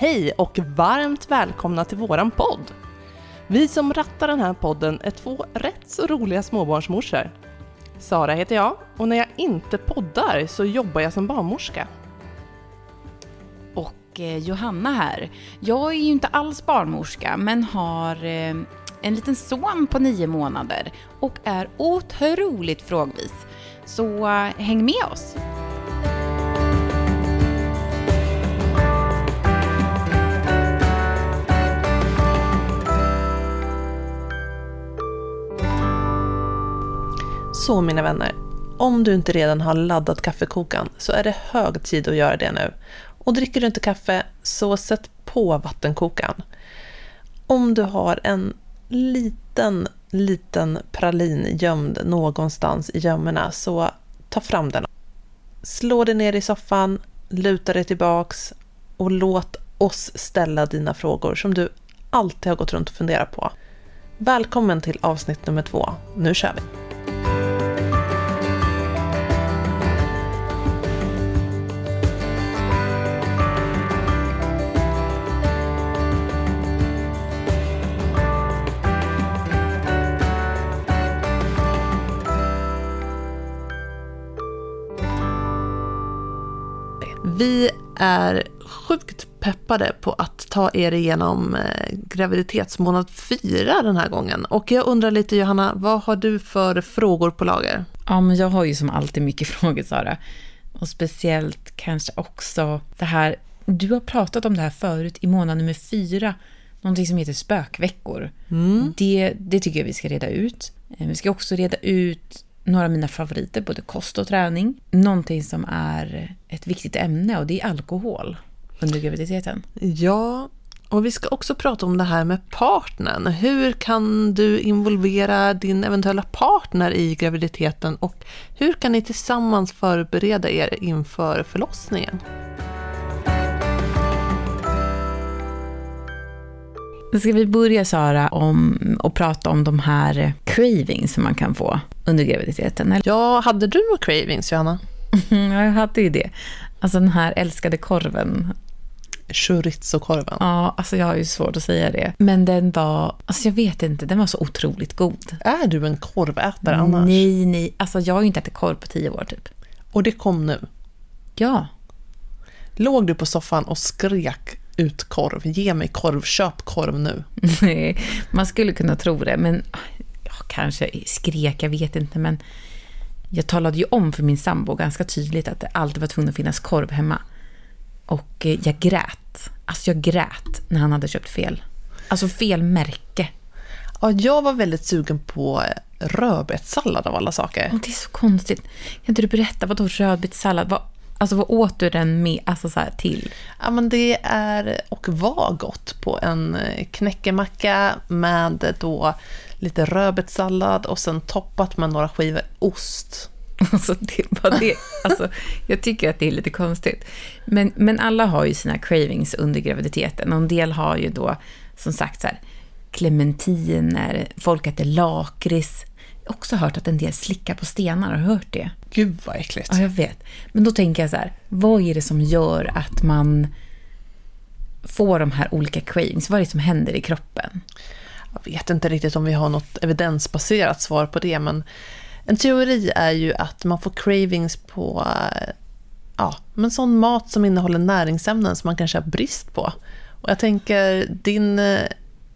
Hej och varmt välkomna till våran podd! Vi som rattar den här podden är två rätt så roliga småbarnsmorsor. Sara heter jag och när jag inte poddar så jobbar jag som barnmorska. Och eh, Johanna här. Jag är ju inte alls barnmorska men har eh, en liten son på nio månader och är otroligt frågvis. Så eh, häng med oss! Så mina vänner, om du inte redan har laddat kaffekokan så är det hög tid att göra det nu. Och dricker du inte kaffe så sätt på vattenkokaren. Om du har en liten, liten pralin gömd någonstans i gömmorna så ta fram den. Slå dig ner i soffan, luta dig tillbaks och låt oss ställa dina frågor som du alltid har gått runt och funderat på. Välkommen till avsnitt nummer två. Nu kör vi! Vi är sjukt peppade på att ta er igenom eh, graviditetsmånad fyra den här gången. Och jag undrar lite Johanna, vad har du för frågor på lager? Ja, men jag har ju som alltid mycket frågor Sara. Och speciellt kanske också det här, du har pratat om det här förut i månad nummer fyra, någonting som heter spökveckor. Mm. Det, det tycker jag vi ska reda ut. Eh, vi ska också reda ut några av mina favoriter, både kost och träning. Någonting som är ett viktigt ämne och det är alkohol under graviditeten. Ja, och vi ska också prata om det här med partnern. Hur kan du involvera din eventuella partner i graviditeten och hur kan ni tillsammans förbereda er inför förlossningen? Ska vi börja Sara om och prata om de här cravings som man kan få under graviditeten? Eller? Ja, hade du några cravings Johanna? ja, jag hade ju det. Alltså den här älskade korven. Chorizo-korven. Ja, alltså jag har ju svårt att säga det. Men den var, alltså jag vet inte, den var så otroligt god. Är du en korvätare annars? Nej, nej. Alltså jag har ju inte ätit korv på tio år typ. Och det kom nu? Ja. Låg du på soffan och skrek ut korv. Ge mig korv, köp korv nu. Nej, man skulle kunna tro det, men kanske skrek, jag vet inte, men jag talade ju om för min sambo ganska tydligt att det alltid var tvungen att finnas korv hemma. Och eh, jag grät. Alltså jag grät när han hade köpt fel. Alltså fel märke. Ja, jag var väldigt sugen på rödbetssallad av alla saker. Och det är så konstigt. Kan inte du berätta, vad då rödbetssallad? Vad, Alltså vad åt du den med, alltså så till? Ja men det är och var gott på en knäckemacka med då lite rödbetssallad och sen toppat med några skivor ost. Alltså, det, bara det, alltså, jag tycker att det är lite konstigt. Men, men alla har ju sina cravings under graviditeten. Och en del har ju då, som sagt, så här, clementiner, folk äter lakrits, också hört att en del slickar på stenar. Har hört det? Gud vad äckligt. Ja, jag vet. Men då tänker jag så här, vad är det som gör att man får de här olika cravings? Vad är det som händer i kroppen? Jag vet inte riktigt om vi har något evidensbaserat svar på det, men en teori är ju att man får cravings på ja, men sån mat som innehåller näringsämnen som man kanske har brist på. Och jag tänker, din eh,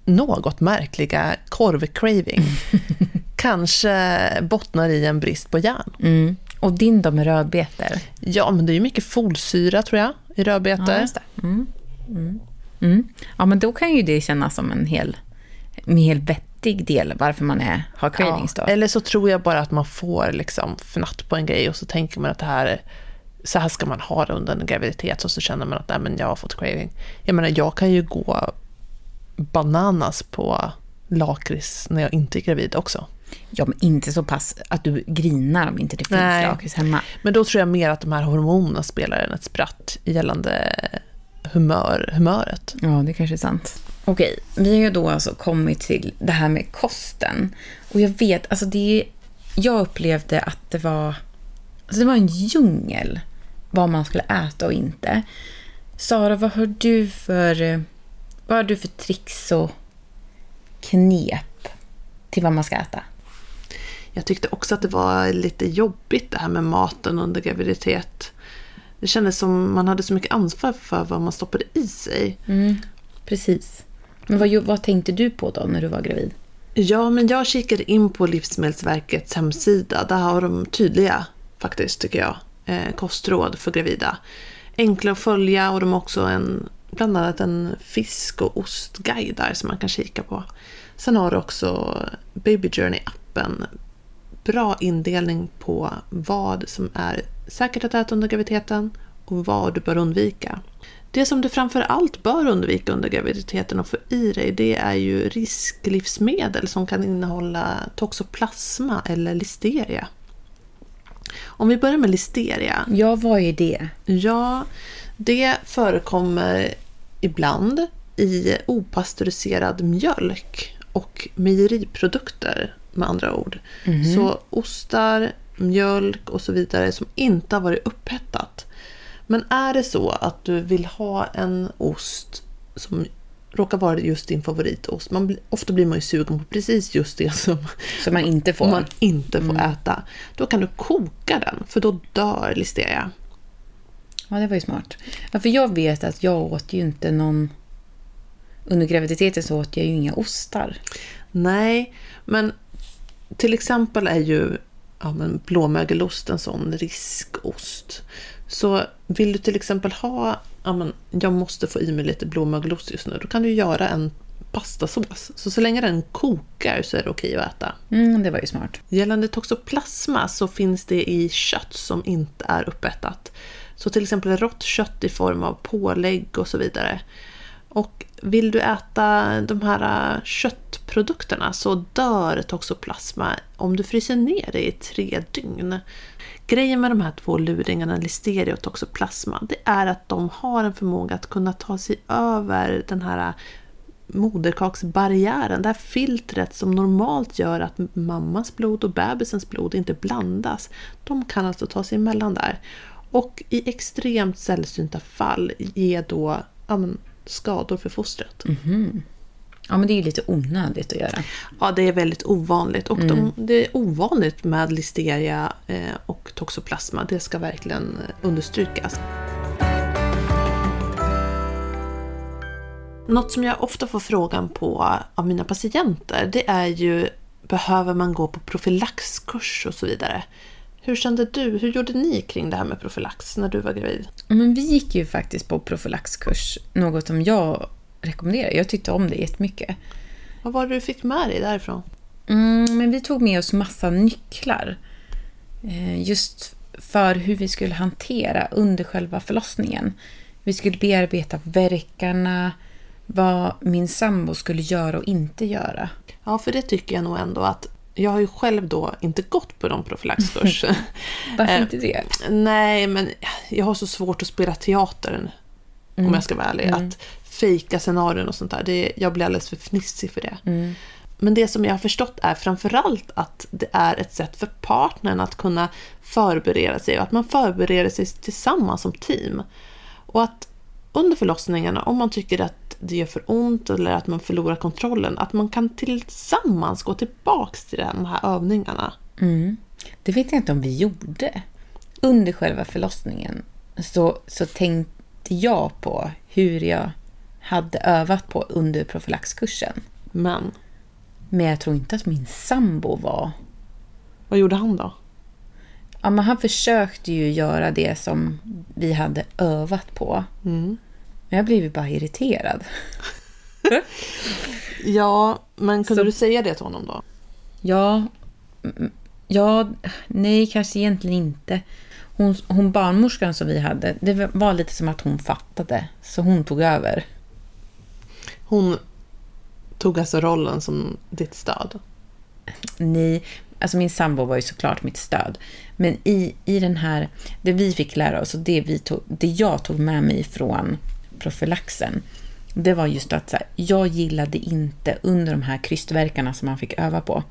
något märkliga korvcraving kanske bottnar i en brist på järn. Mm. Och din då med rödbetor? Ja, men det är ju mycket folsyra tror jag i rödbetor. Ja, mm. Mm. Mm. ja, men då kan ju det kännas som en hel, hel vettig del varför man är, har cravings ja. Eller så tror jag bara att man får liksom fnatt på en grej och så tänker man att det här så här ska man ha det under en graviditet och så känner man att nej, men jag har fått craving. Jag menar, jag kan ju gå bananas på lakrits när jag inte är gravid också. Ja, men inte så pass att du grinar om inte det finns Nej. lakrits hemma. Men då tror jag mer att de här hormonerna spelar en ett spratt gällande humör, humöret. Ja, det kanske är sant. Okej, vi har ju då alltså kommit till det här med kosten. Och jag vet, alltså det... Jag upplevde att det var... Alltså det var en djungel vad man skulle äta och inte. Sara, vad har du för, vad har du för tricks och knep till vad man ska äta? Jag tyckte också att det var lite jobbigt det här med maten under graviditet. Det kändes som man hade så mycket ansvar för vad man stoppade i sig. Mm, precis. Men vad, vad tänkte du på då när du var gravid? Ja, men jag kikade in på Livsmedelsverkets hemsida. Där har de tydliga, faktiskt, tycker jag, eh, kostråd för gravida. Enkla att följa och de har också en, bland annat en fisk och ostguide där som man kan kika på. Sen har du också Baby Journey-appen. Bra indelning på vad som är säkert att äta under graviditeten och vad du bör undvika. Det som du framför allt bör undvika under graviditeten och få i dig det är ju risklivsmedel som kan innehålla toxoplasma eller listeria. Om vi börjar med listeria. Ja, vad är det? Ja, det förekommer ibland i opastöriserad mjölk och mejeriprodukter med andra ord. Mm. Så ostar, mjölk och så vidare som inte har varit upphettat. Men är det så att du vill ha en ost som råkar vara just din favoritost. Man, ofta blir man ju sugen på precis just det som, som man inte får, man inte får mm. äta. Då kan du koka den, för då dör listeria. Ja, det var ju smart. Ja, för jag vet att jag åt ju inte någon... Under graviditeten så åt jag ju inga ostar. Nej, men till exempel är ju ja, blåmögelost en sån riskost. Så vill du till exempel ha, ja, men jag måste få i mig lite blåmögelost just nu, då kan du göra en pastasås. Så så länge den kokar så är det okej att äta. Mm, det var ju smart. Gällande toxoplasma så finns det i kött som inte är uppettat. Så till exempel rått kött i form av pålägg och så vidare. Och vill du äta de här köttprodukterna så dör toxoplasma om du fryser ner det i tre dygn. Grejen med de här två luringarna, listeria och toxoplasma, det är att de har en förmåga att kunna ta sig över den här moderkaksbarriären, det här filtret som normalt gör att mammas blod och bebisens blod inte blandas. De kan alltså ta sig emellan där. Och i extremt sällsynta fall ge då ja, men, skador för fostret. Mm -hmm. Ja, men det är ju lite onödigt att göra. Ja, det är väldigt ovanligt. Och mm. de, det är ovanligt med listeria eh, och toxoplasma. Det ska verkligen understrykas. Något som jag ofta får frågan på av mina patienter, det är ju behöver man gå på profylaxkurs och så vidare. Hur kände du? Hur gjorde ni kring det här med profylax när du var gravid? Men vi gick ju faktiskt på profylaxkurs, något som jag rekommenderar. Jag tyckte om det jättemycket. Vad var det du fick med dig därifrån? Mm, men vi tog med oss massa nycklar. Eh, just för hur vi skulle hantera under själva förlossningen. Vi skulle bearbeta verkarna, vad min sambo skulle göra och inte göra. Ja, för det tycker jag nog ändå att jag har ju själv då inte gått på de profylaxkurser. Varför inte det? Nej, men jag har så svårt att spela teater, mm. om jag ska vara ärlig. Mm. Att fejka scenarion och sånt där, det, jag blir alldeles för fnissig för det. Mm. Men det som jag har förstått är framförallt att det är ett sätt för partnern att kunna förbereda sig och att man förbereder sig tillsammans som team. Och att under förlossningarna, om man tycker att det gör för ont eller att man förlorar kontrollen, att man kan tillsammans gå tillbaks till de här övningarna. Mm. Det vet jag inte om vi gjorde. Under själva förlossningen så, så tänkte jag på hur jag hade övat på under profylaxkursen. Men? Men jag tror inte att min sambo var... Vad gjorde han då? Ja, men han försökte ju göra det som vi hade övat på. Mm. Men jag blev ju bara irriterad. ja, men kunde Så, du säga det till honom då? Ja, ja, nej kanske egentligen inte. Hon, hon barnmorskan som vi hade, det var lite som att hon fattade. Så hon tog över. Hon tog alltså rollen som ditt stöd? Nej, alltså min sambo var ju såklart mitt stöd. Men i, i den här, det vi fick lära oss och det, vi tog, det jag tog med mig från profylaxen, det var just att så här, jag gillade inte under de här krystverkarna som man fick öva på,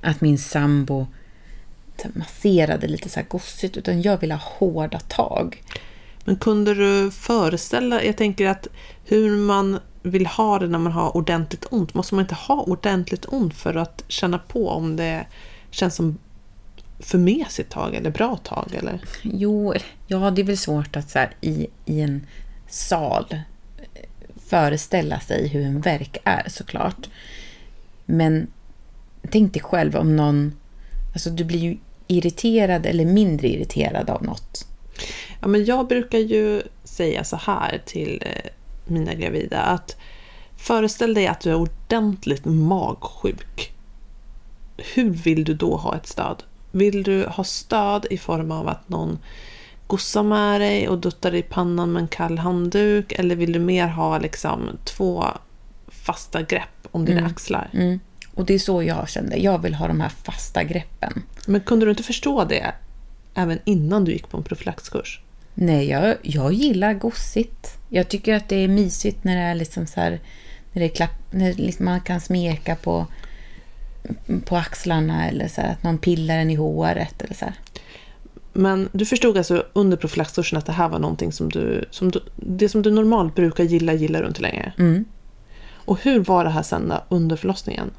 att min sambo masserade lite så här gossigt, utan jag ville ha hårda tag. Men kunde du föreställa, jag tänker att hur man vill ha det när man har ordentligt ont. Måste man inte ha ordentligt ont för att känna på om det känns som för mesigt tag eller bra tag? Eller? Jo, ja, det är väl svårt att så här, i, i en sal eh, föreställa sig hur en verk är såklart. Men tänk dig själv om någon... Alltså du blir ju irriterad eller mindre irriterad av något. Ja, men jag brukar ju säga så här till eh, mina gravida att föreställ dig att du är ordentligt magsjuk. Hur vill du då ha ett stöd? Vill du ha stöd i form av att någon gossar med dig och duttar dig i pannan med en kall handduk? Eller vill du mer ha liksom två fasta grepp om dina Mm. axlar? Mm. Och det är så jag kände. Jag vill ha de här fasta greppen. Men kunde du inte förstå det även innan du gick på en profylaxkurs? Nej, jag, jag gillar gossigt. Jag tycker att det är mysigt när det är liksom så här, när det är klapp, när liksom man kan smeka på, på axlarna eller så här, att någon pillar en i håret eller så här. Men du förstod alltså under profylaxkursen att det här var någonting som du, som du... Det som du normalt brukar gilla, gillar du inte längre. Mm. Och hur var det här sen då, under förlossningen?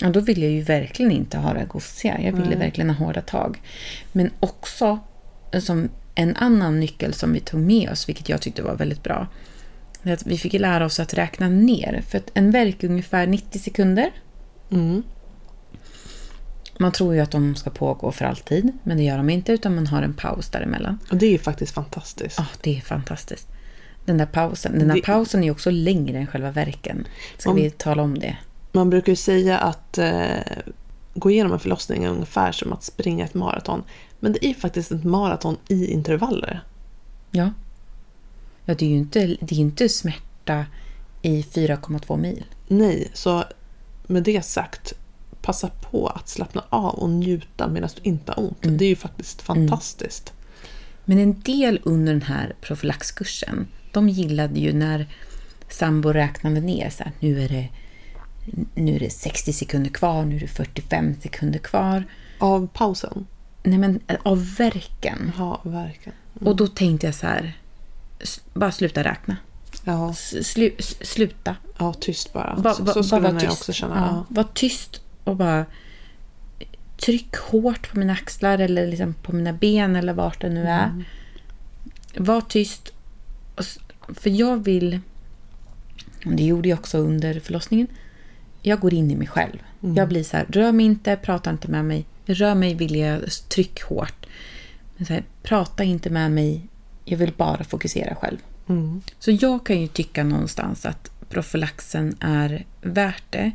Ja, då vill jag ju verkligen inte ha det gossiga. Jag ville Nej. verkligen ha hårda tag. Men också som en annan nyckel som vi tog med oss, vilket jag tyckte var väldigt bra. Är att vi fick lära oss att räkna ner. För att en verk är ungefär 90 sekunder. Mm. Man tror ju att de ska pågå för alltid, men det gör de inte, utan man har en paus däremellan. Och det är ju faktiskt fantastiskt. Ja, det är fantastiskt. Den där pausen, den där Det- pausen är också längre än själva verken. Ska Om- vi tala om det? Man brukar ju säga att eh, gå igenom en förlossning är ungefär som att springa ett maraton. Men det är faktiskt ett maraton i intervaller. Ja. Ja, det är ju inte, det är inte smärta i 4,2 mil. Nej, så med det sagt, passa på att slappna av och njuta medan du inte har ont. Mm. Det är ju faktiskt fantastiskt. Men en del under den här profylaxkursen, de gillade ju när sambo räknade ner så här, nu är det nu är det 60 sekunder kvar, nu är det 45 sekunder kvar. Av pausen. Nej men eh, av verken. Ja, verkligen. Och då tänkte jag så här, bara sluta räkna. Ja, Slu, sluta. ja tyst bara. Ba, ba, så skulle jag också känna. Ja, Ja. var tyst och bara tryck hårt på mina axlar eller liksom på mina ben eller vart det nu är. Mm. Var tyst. För jag vill, och det gjorde jag också under förlossningen, jag går in i mig själv. Mm. Jag blir så här, rör mig inte, prata inte med mig. Rör mig vill jag, tryck hårt. Men så här, prata inte med mig, jag vill bara fokusera själv. Mm. Så jag kan ju tycka någonstans att profylaxen är värt det.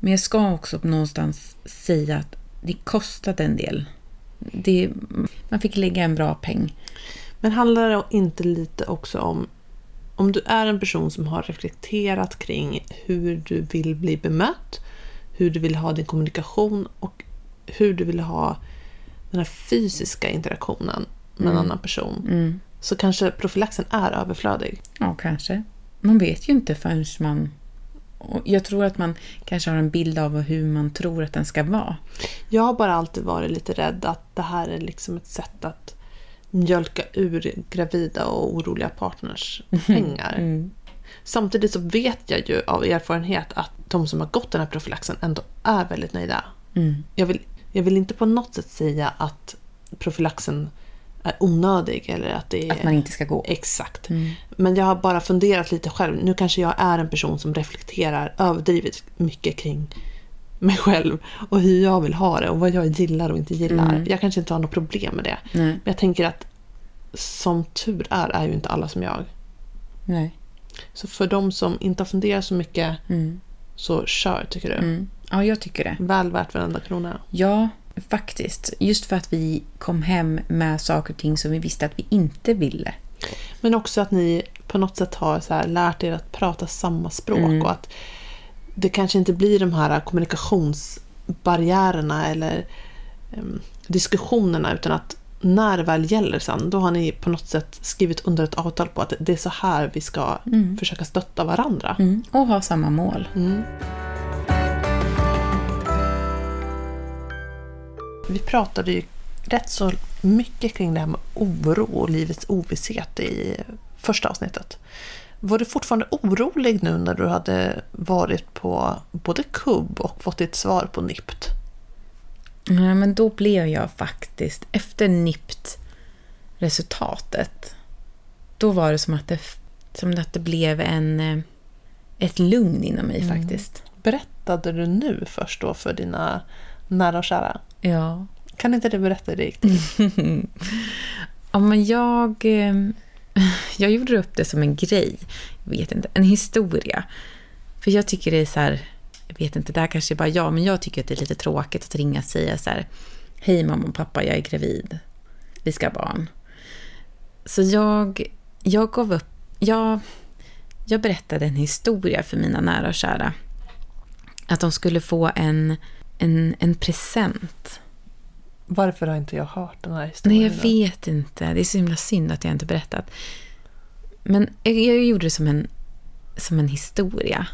Men jag ska också någonstans säga att det kostade en del. Det, man fick lägga en bra peng. Men handlar det inte lite också om om du är en person som har reflekterat kring hur du vill bli bemött, hur du vill ha din kommunikation och hur du vill ha den här fysiska interaktionen med en Mm. annan person, Mm. så kanske profylaxen är överflödig. Ja, kanske. Man vet ju inte förrän man... Jag tror att man kanske har en bild av hur man tror att den ska vara. Jag har bara alltid varit lite rädd att det här är liksom ett sätt att mjölka ur gravida och oroliga partners pengar. Mm. Samtidigt så vet jag ju av erfarenhet att de som har gått den här profylaxen ändå är väldigt nöjda. Mm. Jag vill, jag vill inte på något sätt säga att profylaxen är onödig eller att det är... Att man inte ska gå. Exakt. Mm. Men jag har bara funderat lite själv. Nu kanske jag är en person som reflekterar överdrivet mycket kring mig själv och hur jag vill ha det och vad jag gillar och inte gillar. Mm. Jag kanske inte har något problem med det. Nej. Men jag tänker att som tur är, är ju inte alla som jag. Nej. Så för de som inte har funderat så mycket, Mm. så kör tycker du. Mm. Ja, jag tycker det. Väl värt varenda krona. Ja, faktiskt. Just för att vi kom hem med saker och ting som vi visste att vi inte ville. Men också att ni på något sätt har så här lärt er att prata samma språk Mm. och att det kanske inte blir de här kommunikationsbarriärerna eller em, diskussionerna utan att när det väl gäller sen, då har ni på något sätt skrivit under ett avtal på att det är så här vi ska Mm. försöka stötta varandra. Mm. Och ha samma mål. Vi pratade ju rätt så mycket kring det här med oro och livets ovisshet i första avsnittet. Var du fortfarande orolig nu när du hade varit på både kubb och fått ditt svar på NIPT? Ja, men då blev jag faktiskt, efter NIPT-resultatet, då var det som att det, som att det blev en, eh, ett lugn inom mig Mm. faktiskt. Berättade du nu först då för dina nära och kära? Ja. Kan inte du berätta det gick till? ja, men jag, eh, jag gjorde upp det som en grej. Jag vet inte, en historia. För jag tycker det är så här, jag vet inte, det här kanske är bara jag, men jag tycker att det är lite tråkigt att ringa och säga så här, hej mamma och pappa, jag är gravid. Vi ska ha barn. Så jag, jag gav upp, jag, jag berättade en historia för mina nära och kära. Att de skulle få en, en, en present. Varför har inte jag hört den här historien? Nej, jag då? vet inte. Det är så himla synd att jag inte berättat. Men jag, jag gjorde det som en, som en historia.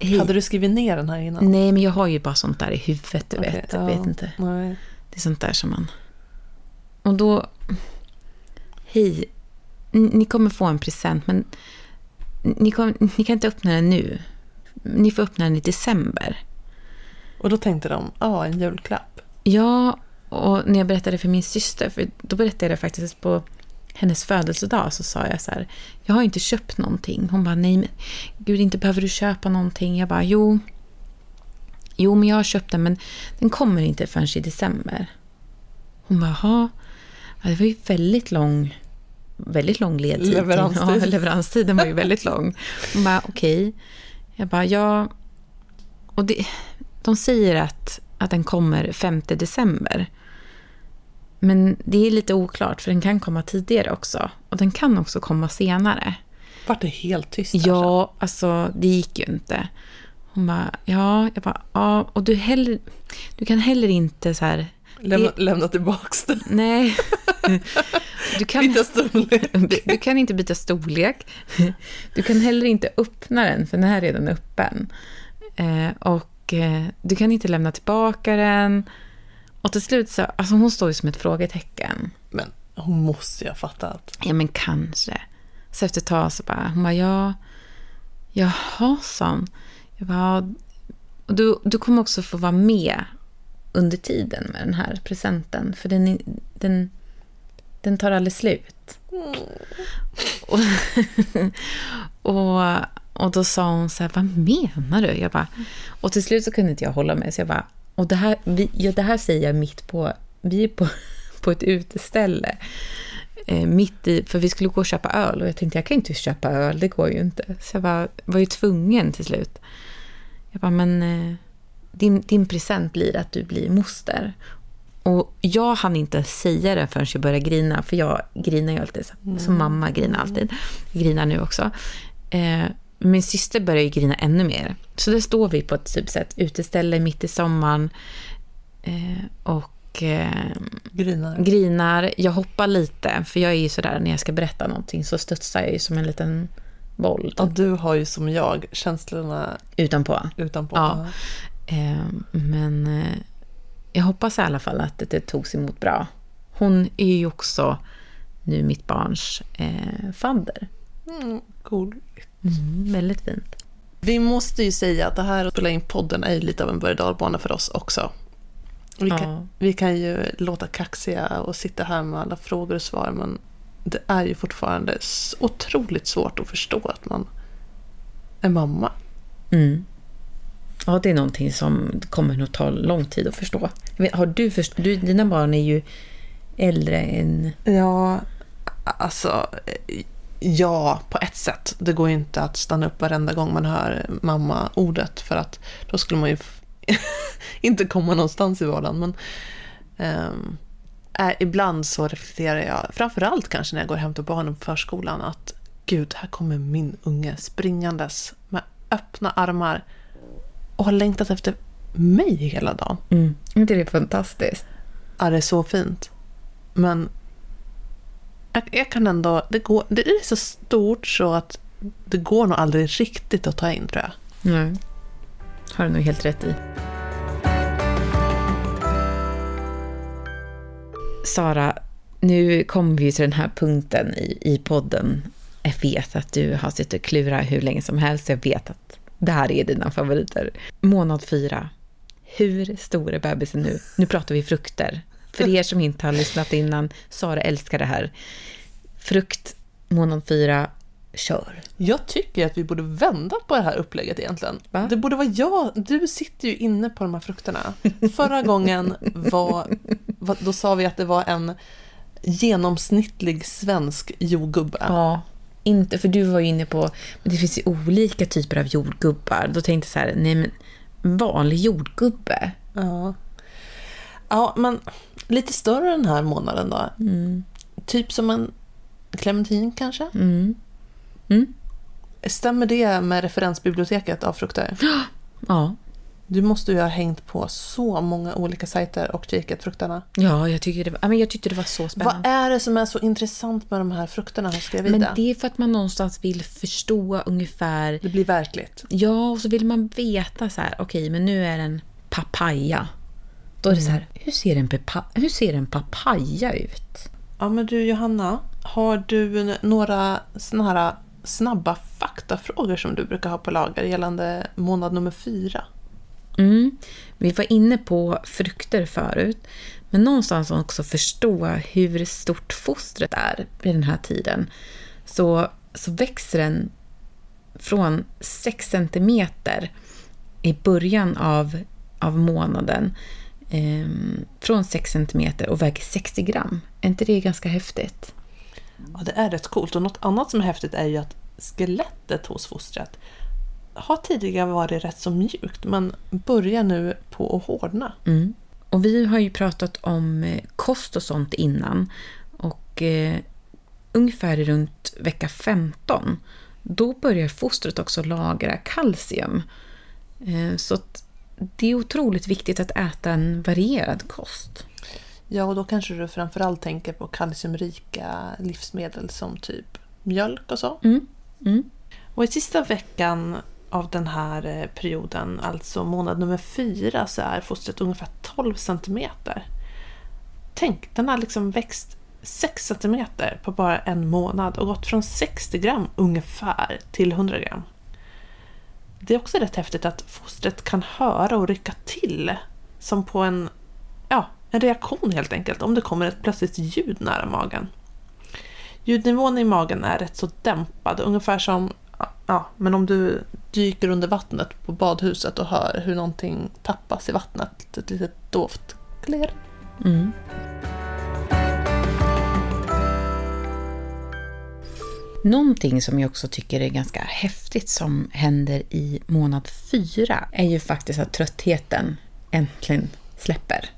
Hej. Hade du skrivit ner den här innan? Nej, men jag har ju bara sånt där i huvudet, du Okej, vet. ja. Jag vet inte. Nej. Det är sånt där som man... Och då... Hej, ni kommer få en present, men ni, kom, ni kan inte öppna den nu. Ni får öppna den i december. Och då tänkte de, ja, en julklapp. Ja, och när jag berättade för min syster, för då berättade jag det faktiskt på hennes födelsedag, så sa jag så här, jag har inte köpt någonting. Hon bara, nej men gud, inte behöver du köpa någonting. Jag bara, jo, jo men jag har köpt den, men den kommer inte förrän i december. Hon bara, jaha, ja, det var ju väldigt lång, väldigt lång ledtid. Leveranstid. Ja, leveranstiden var ju väldigt lång. Hon bara, okej. Jag bara, ja, och det, de säger att, att den kommer 5 december. Men det är lite oklart, för den kan komma tidigare också. Och den kan också komma senare. Vart det helt tyst? Ja, alltså det gick ju inte. Hon bara, ja, jag bara, ja, och du, heller, du kan heller inte så här? Lämna, lämna tillbaks den. nej. Du kan, Byta storlek. du, du kan inte byta storlek. Du kan heller inte öppna den, för den här är redan öppen. Eh, och eh, du kan inte lämna tillbaka den. Och till slut så, alltså hon står ju som ett frågetecken. Men hon måste ju ha fattat. Ja, men kanske. Så efter ett tag så bara, hon bara, ja, jaha, hon. Jag bara, "Ja, och du, du kommer också få vara med under tiden med den här presenten. För den, den, den tar aldrig slut. Och, och, och då sa hon så här, vad menar du? Jag bara, och till slut så kunde inte jag hålla mig. Så jag bara, och det här, vi, ja, det här säger jag mitt på, vi är på, på ett uteställe. Eh, mitt i, för vi skulle gå och köpa öl och jag tänkte jag kan inte köpa öl, det går ju inte. Så jag bara, var ju tvungen till slut. Jag bara, men eh, din, din present blir att du blir moster. Och jag hann inte säga det förrän jag började grina, för jag grinar ju alltid, som- som mamma grinar alltid. Jag grinar nu också. Eh, min syster börjar ju grina ännu mer. Så där står vi på ett typ sätt uteställe mitt i sommaren. Eh, och eh, Grinar. grinar. Jag hoppar lite, för jag är ju sådär när jag ska berätta någonting så studsar jag ju som en liten boll Och du har ju som jag känslorna utanpå. utanpå. Ja. Eh, men eh, jag hoppas i alla fall att det, togs emot bra. Hon är ju också nu mitt barns eh, fadder. Mm, cool. Väldigt fint. Vi måste ju säga att det här att spela in podden är ju lite av en berg för oss också. Vi kan, Ja. vi kan ju låta kaxiga och sitta här med alla frågor och svar men det är ju fortfarande otroligt svårt att förstå att man är mamma. Mm. Ja, det är någonting som kommer nog ta lång tid att förstå. Vet, Har du först- du, dina barn är ju äldre än... Ja, alltså ja, på ett sätt. Det går ju inte att stanna upp varenda gång man hör mamma-ordet för att då skulle man ju f- inte komma någonstans i vardagen. Men ehm, äh, ibland så reflekterar jag, framförallt kanske när jag går hem till barnen på förskolan, att gud, här kommer min unge springandes med öppna armar och har längtat efter mig hela dagen. Mm. inte det är fantastiskt? Ja, det är så fint. Men jag, jag kan ändå, det, går, det är så stort så att det går nog aldrig riktigt att ta in tror jag. Nej. Har du nog helt rätt i. Sara, nu kommer vi till den här punkten i, i podden. Jag vet att du har suttit och klurat hur länge som helst. Jag vet att det här är dina favoriter. Månad fyra. Hur stor är bebisen nu? Nu pratar vi frukter. För er som inte har lyssnat innan, Sara älskar det här. Frukt, månad fyra, kör. Jag tycker att vi borde vända på det här upplägget egentligen. Va? Det borde vara jag. Du sitter ju inne på de här frukterna. Förra gången var, då sa vi att det var en genomsnittlig svensk jordgubbe. Ja, inte, för du var ju inne på, men det finns ju olika typer av jordgubbar. Då tänkte jag så här, nej men vanlig jordgubbe. Ja. ja, men lite större den här månaden då. Typ som en clementin kanske? Mm. Mm. Stämmer det med referensbiblioteket av frukter? Ja. Du måste ju ha hängt på så många olika sajter och kikat frukterna. ja, jag, tycker det var, ja, men jag tyckte det var så Vad spännande. är det som är så intressant med de här frukterna hos Men gravida? det är för att man någonstans vill förstå ungefär, Det blir verkligt. ja, och så vill man veta så här, okej, men nu är det en papaya. Då är det så här, hur ser en, hur ser en papaya ut? Ja men du Johanna, har du några såna här snabba faktafrågor som du brukar ha på lager gällande månad nummer fyra? Mm. Vi var inne på frukter förut, men någonstans också förstå hur stort fostret är vid den här tiden. Så, så växer den från 6 cm i början av, av månaden. eh, från 6 cm och väger 60 gram. Är inte det ganska häftigt? Ja, det är rätt coolt. Och något annat som är häftigt är ju att skelettet hos fostret har tidigare varit rätt så mjukt men börjar nu på att hårdna. Mm. Och vi har ju pratat om eh, kost och sånt innan. Och eh, ungefär runt vecka 15, då börjar fostret också lagra kalcium. Eh, så det är otroligt viktigt att äta en varierad kost. Ja, och då kanske du framförallt tänker på kalciumrika livsmedel som typ mjölk och så. Mm. Mm. Och i sista veckan av den här eh, perioden, alltså månad nummer fyra, så är fostret ungefär 12 centimeter. Tänk, den har liksom växt 6 centimeter på bara en månad och gått från 60 gram ungefär till 100 gram. Det är också rätt häftigt att fostret kan höra och rycka till som på en, ja, en reaktion helt enkelt om det kommer ett plötsligt ljud nära magen. Ljudnivån i magen är rätt så dämpad, ungefär som ja, men om du dyker under vattnet på badhuset och hör hur någonting tappas i vattnet. Ett litet dovt klirr. Mm. Någonting som jag också tycker är ganska häftigt som händer i månad fyra är ju faktiskt att tröttheten äntligen släpper.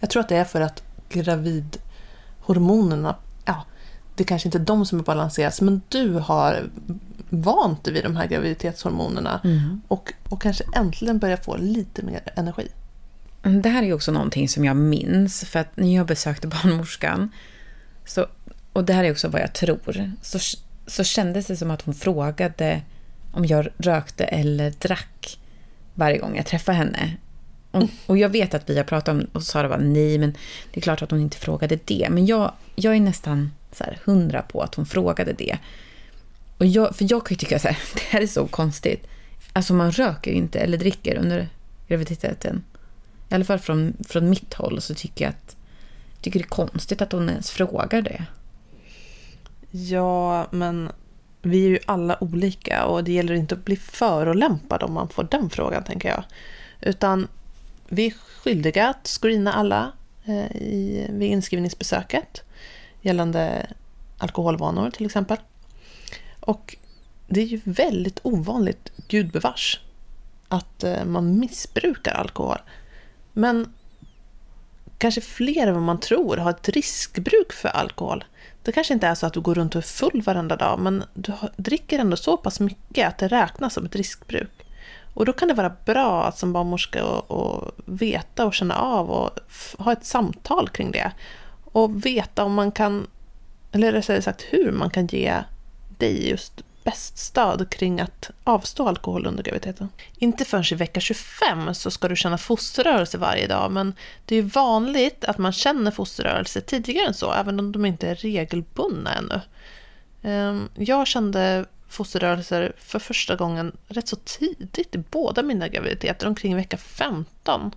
Jag tror att det är för att gravidhormonerna, det kanske inte är de som är balanseras, men du har vant dig vid de här graviditetshormonerna och, och kanske äntligen börjar få lite mer energi. Det här är också någonting som jag minns, för att när jag besökte barnmorskan, så, och det här är också vad jag tror, så, så kändes det som att hon frågade om jag rökte eller drack varje gång jag träffade henne. Och, och jag vet att vi har pratat om och Sara bara nej, men det är klart att hon inte frågade det. Men jag, jag är nästan så här hundra på att hon frågade det. Och jag, för jag kan ju tycka så här, det här är så konstigt. Alltså man röker ju inte eller dricker under graviditeten. I alla fall från, från mitt håll så tycker jag att tycker det är konstigt att hon ens frågar det. Ja, men vi är ju alla olika och det gäller inte att bli förolämpad om man får den frågan, tänker jag. Utan vi är skyldiga att screena alla eh, i, vid inskrivningsbesöket gällande alkoholvanor till exempel. Och det är ju väldigt ovanligt, gudbevars, att eh, man missbrukar alkohol. Men kanske fler än vad man tror har ett riskbruk för alkohol. Det kanske inte är så att du går runt och är full varenda dag, men du dricker ändå så pass mycket att det räknas som ett riskbruk. Och då kan det vara bra att som barnmorska och, och veta och känna av och ha ett samtal kring det. Och veta om man kan, eller rättare sagt hur man kan ge dig just bäst stöd kring att avstå alkohol under graviditeten. Inte förrän i vecka 25 så ska du känna fosterrörelse varje dag, men det är vanligt att man känner fosterrörelse tidigare än så, även om de inte är regelbundna ännu. Ehm, jag kände fosterrörelser för första gången rätt så tidigt i båda mina graviditeter, omkring vecka 15.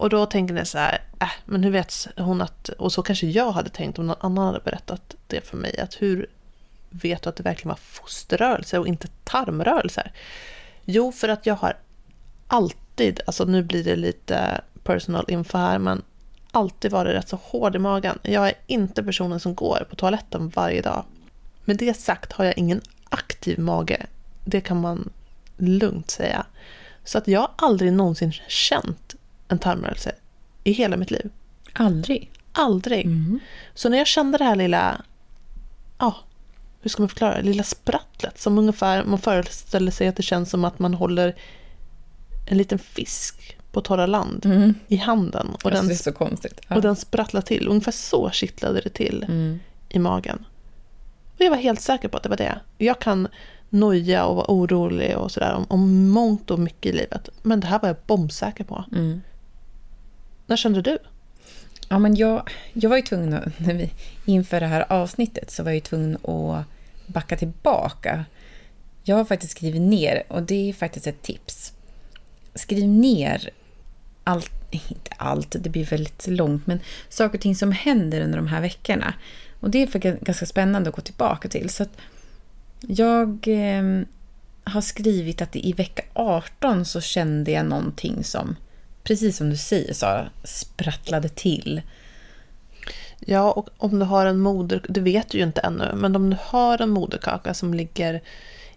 Och då tänker ni så här, äh, men hur vet hon att, och så kanske jag hade tänkt om någon annan hade berättat det för mig, att hur vet du att det verkligen var fosterrörelser och inte tarmrörelser? Jo, för att jag har alltid, alltså nu blir det lite personal info här, men alltid varit rätt så hård i magen. Jag är inte personen som går på toaletten varje dag. Med det sagt har jag ingen aktiv mage. Det kan man lugnt säga. Så att jag har aldrig någonsin känt en tarmrörelse i hela mitt liv. Aldrig? Aldrig. Mm. Så när jag kände det här lilla, ja, hur ska man förklara det? Lilla sprattlet som ungefär, man föreställer sig att det känns som att man håller en liten fisk på torra land Mm. i handen. Och, Alltså, den, det är så konstigt. Ja. och den sprattlar till. Ungefär så kittlade det till Mm. i magen. Och jag var helt säker på att det var det. Jag kan noja och vara orolig och sådär om, om mångt och mycket i livet. Men det här var jag bombsäker på. Mm. När kände du? Ja, men jag, jag var ju tvungen att, när vi, inför det här avsnittet så var jag ju tvungen att backa tillbaka. Jag har faktiskt skrivit ner, och det är faktiskt ett tips. Skriv ner allt, inte allt, det blir väldigt långt, men saker och ting som händer under de här veckorna. Och det är ganska spännande att gå tillbaka till. Så att jag eh, har skrivit att i vecka 18 så kände jag någonting som, precis som du säger Sara, sprattlade till. Ja, och om du har en moder... Det vet du ju inte ännu, men om du har en moderkaka som ligger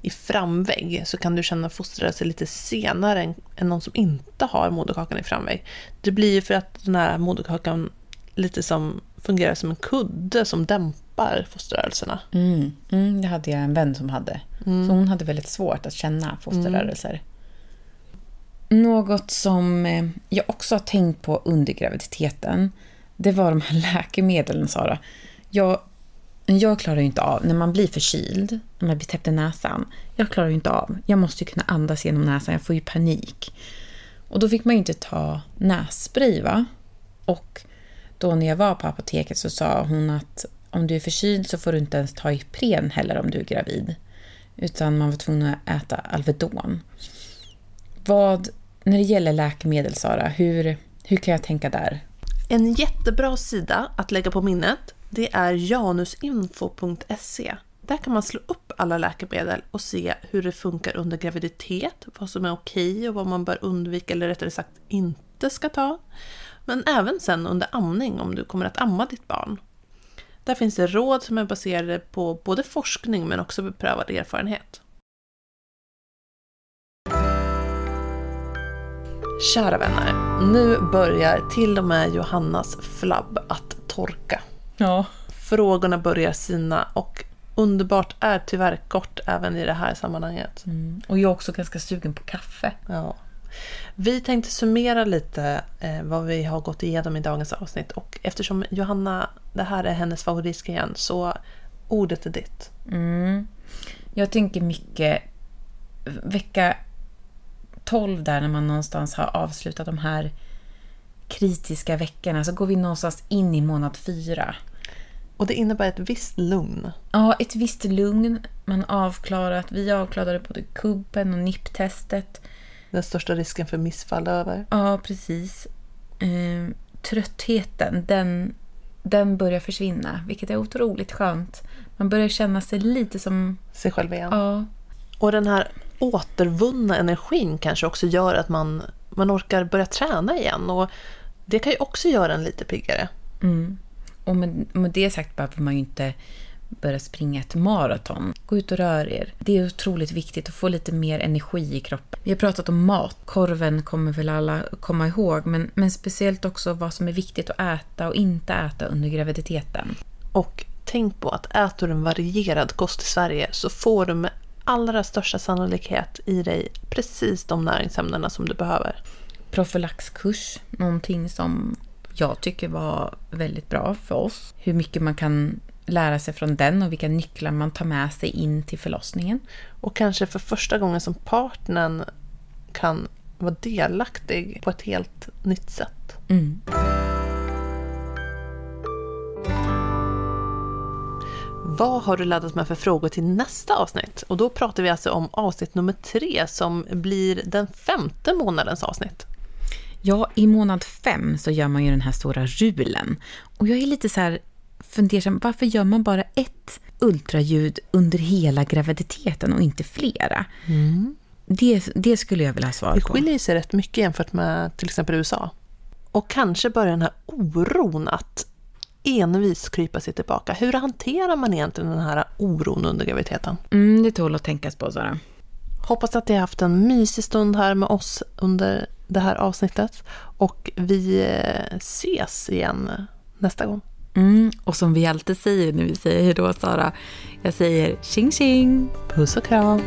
i framvägg så kan du känna fosterrörelse lite senare än, än någon som inte har moderkakan i framvägg. Det blir ju för att den här moderkakan lite som fungerar som en kudde som dämpar fosterrörelserna. Mm, mm, det hade jag en vän som hade. Så hon hade väldigt svårt att känna fosterrörelser. Något som eh, jag också har tänkt på under graviditeten, det var de här läkemedlen, Sara. Jag, jag klarar ju inte av, när man blir förkyld, när man blir täppt i näsan, jag klarar ju inte av. Jag måste ju kunna andas genom näsan, jag får ju panik. Och då fick man ju inte ta nässpray, va? Och då när jag var på apoteket så sa hon att om du är förkyld så får du inte ens ta Ipren heller om du är gravid. Utan man var tvungen att äta Alvedon. Vad, när det gäller läkemedel, Sara, hur, hur kan jag tänka där? En jättebra sida att lägga på minnet det är janusinfo.se. Där kan man slå upp alla läkemedel och se hur det funkar under graviditet, vad som är okej och vad man bör undvika eller rättare sagt inte ska ta. Men även sen under amning om du kommer att amma ditt barn. Där finns det råd som är baserade på både forskning men också beprövad erfarenhet. Kära vänner, nu börjar till och med Johannas flabb att torka. Ja. Frågorna börjar sina och underbart är tyvärr kort även i det här sammanhanget. Mm. Och jag är också ganska sugen på kaffe. Ja. Vi tänkte summera lite eh, vad vi har gått igenom i dagens avsnitt och eftersom Johanna, det här är hennes favoritgren så ordet är ditt. Mm. Jag tänker mycket vecka 12 där när man någonstans har avslutat de här kritiska veckorna så går vi någonstans in i månad fyra. Och det innebär ett visst lugn. Ja, ett visst lugn. Man avklarat, vi avklarade både kubben och nipptestet. Den största risken för missfall över. Ja, precis. Eh, tröttheten, den, den börjar försvinna, vilket är otroligt skönt. Man börjar känna sig lite som... Sig själv igen. Ja, Och den här återvunna energin kanske också gör att man, man orkar börja träna igen. Och det kan ju också göra en lite piggare. Mm. Och med, med det sagt behöver man ju inte börja springa ett maraton. Gå ut och rör er. Det är otroligt viktigt att få lite mer energi i kroppen. Vi har pratat om mat. Korven kommer väl alla komma ihåg, men, men speciellt också vad som är viktigt att äta och inte äta under graviditeten. Och tänk på att äter du en varierad kost i Sverige så får du med allra största sannolikhet i dig precis de näringsämnena som du behöver. Profylaxkurs, någonting som jag tycker var väldigt bra för oss. Hur mycket man kan lära sig från den och vilka nycklar man tar med sig in till förlossningen. Och kanske för första gången som partnern kan vara delaktig på ett helt nytt sätt. Mm. Vad har du laddat med för frågor till nästa avsnitt? Och då pratar vi alltså om avsnitt nummer tre som blir den femte månadens avsnitt. Ja, i månad fem så gör man ju den här stora rulen. Och jag är lite så här fundersam, varför gör man bara ett ultraljud under hela graviditeten och inte flera? Mm. Det, det skulle jag vilja ha svar Det på. skiljer sig rätt mycket jämfört med till exempel USA. Och kanske börjar den här oron att envis krypa sig tillbaka. Hur hanterar man egentligen den här oron under graviditeten? Mm, det tål att tänkas på, Sara. Hoppas att ni har haft en mysig stund här med oss under det här avsnittet. Och vi eh, ses igen nästa gång. Mm, och som vi alltid säger när vi säger hejdå, Sara, jag säger tjing tjing! Puss och kram!